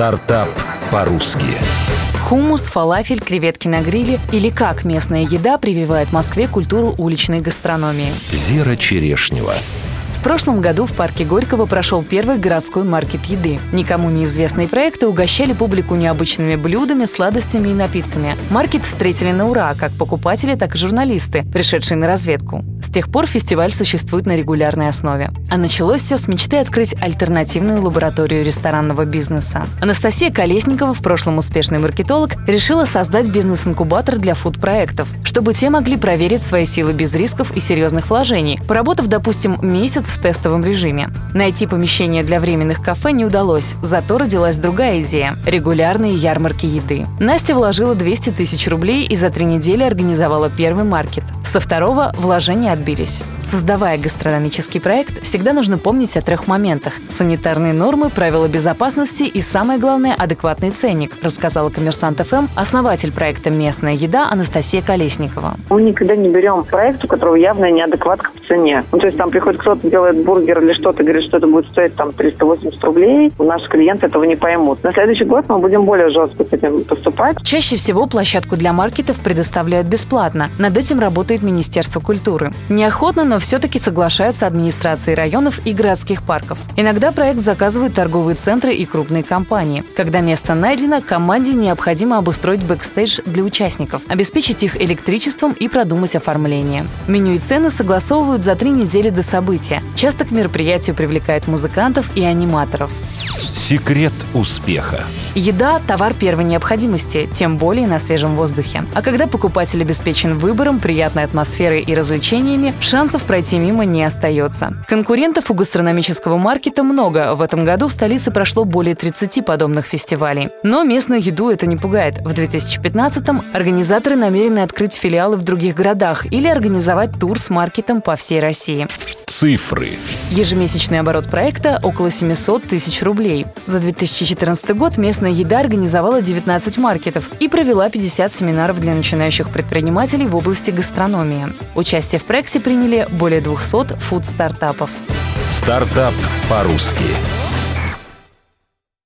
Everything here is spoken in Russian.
Стартап по-русски. Хумус, фалафель, креветки на гриле или как местная еда прививает Москве культуру уличной гастрономии. Зира Черешнева. В прошлом году в парке Горького прошел первый городской маркет еды. Никому неизвестные проекты угощали публику необычными блюдами, сладостями и напитками. Маркет встретили на ура, как покупатели, так и журналисты, пришедшие на разведку. С тех пор фестиваль существует на регулярной основе. А началось все с мечты открыть альтернативную лабораторию ресторанного бизнеса. Анастасия Колесникова, в прошлом успешный маркетолог, решила создать бизнес-инкубатор для фуд-проектов, чтобы те могли проверить свои силы без рисков и серьезных вложений, поработав, допустим, месяц в тестовом режиме. Найти помещение для временных кафе не удалось, зато родилась другая идея – регулярные ярмарки еды. Настя вложила 200 тысяч рублей и за три недели организовала первый маркет. Со второго вложения отбились. Создавая гастрономический проект, всегда нужно помнить о трех моментах – санитарные нормы, правила безопасности и, самое главное, адекватный ценник, рассказала коммерсант ФМ основатель проекта «Местная еда» Анастасия Колесникова. Мы никогда не берем проект, у которого явная неадекватка по цене. Ну, то есть там приходит кто-то, делает бургер или что-то, говорит, что это будет стоить там 380 рублей. Наши клиенты этого не поймут. На следующий год мы будем более жестко с этим поступать. Чаще всего площадку для маркетов предоставляют бесплатно. Над этим работает Министерство культуры. Неохотно, но все-таки соглашаются администрации районов и городских парков. Иногда проект заказывают торговые центры и крупные компании. Когда место найдено, команде необходимо обустроить бэкстейдж для участников, обеспечить их электричеством и продумать оформление. Меню и цены согласовывают за три недели до события. Часто к мероприятию привлекают музыкантов и аниматоров. Секрет успеха. Еда – товар первой необходимости, тем более на свежем воздухе. А когда покупатель обеспечен выбором, приятной атмосферой и развлечениями, шансов пройти мимо не остается. Конкурентов у гастрономического маркета много. В этом году в столице прошло более 30 подобных фестивалей. Но местную еду это не пугает. В 2015-м организаторы намерены открыть филиалы в других городах или организовать тур с маркетом по всей России. Цифры. Ежемесячный оборот проекта – около 700 тысяч рублей. За 2014 год местная еда организовала 19 маркетов и провела 50 семинаров для начинающих предпринимателей в области гастрономии. Участие в проекте приняли более 200 фуд-стартапов. Стартап по-русски.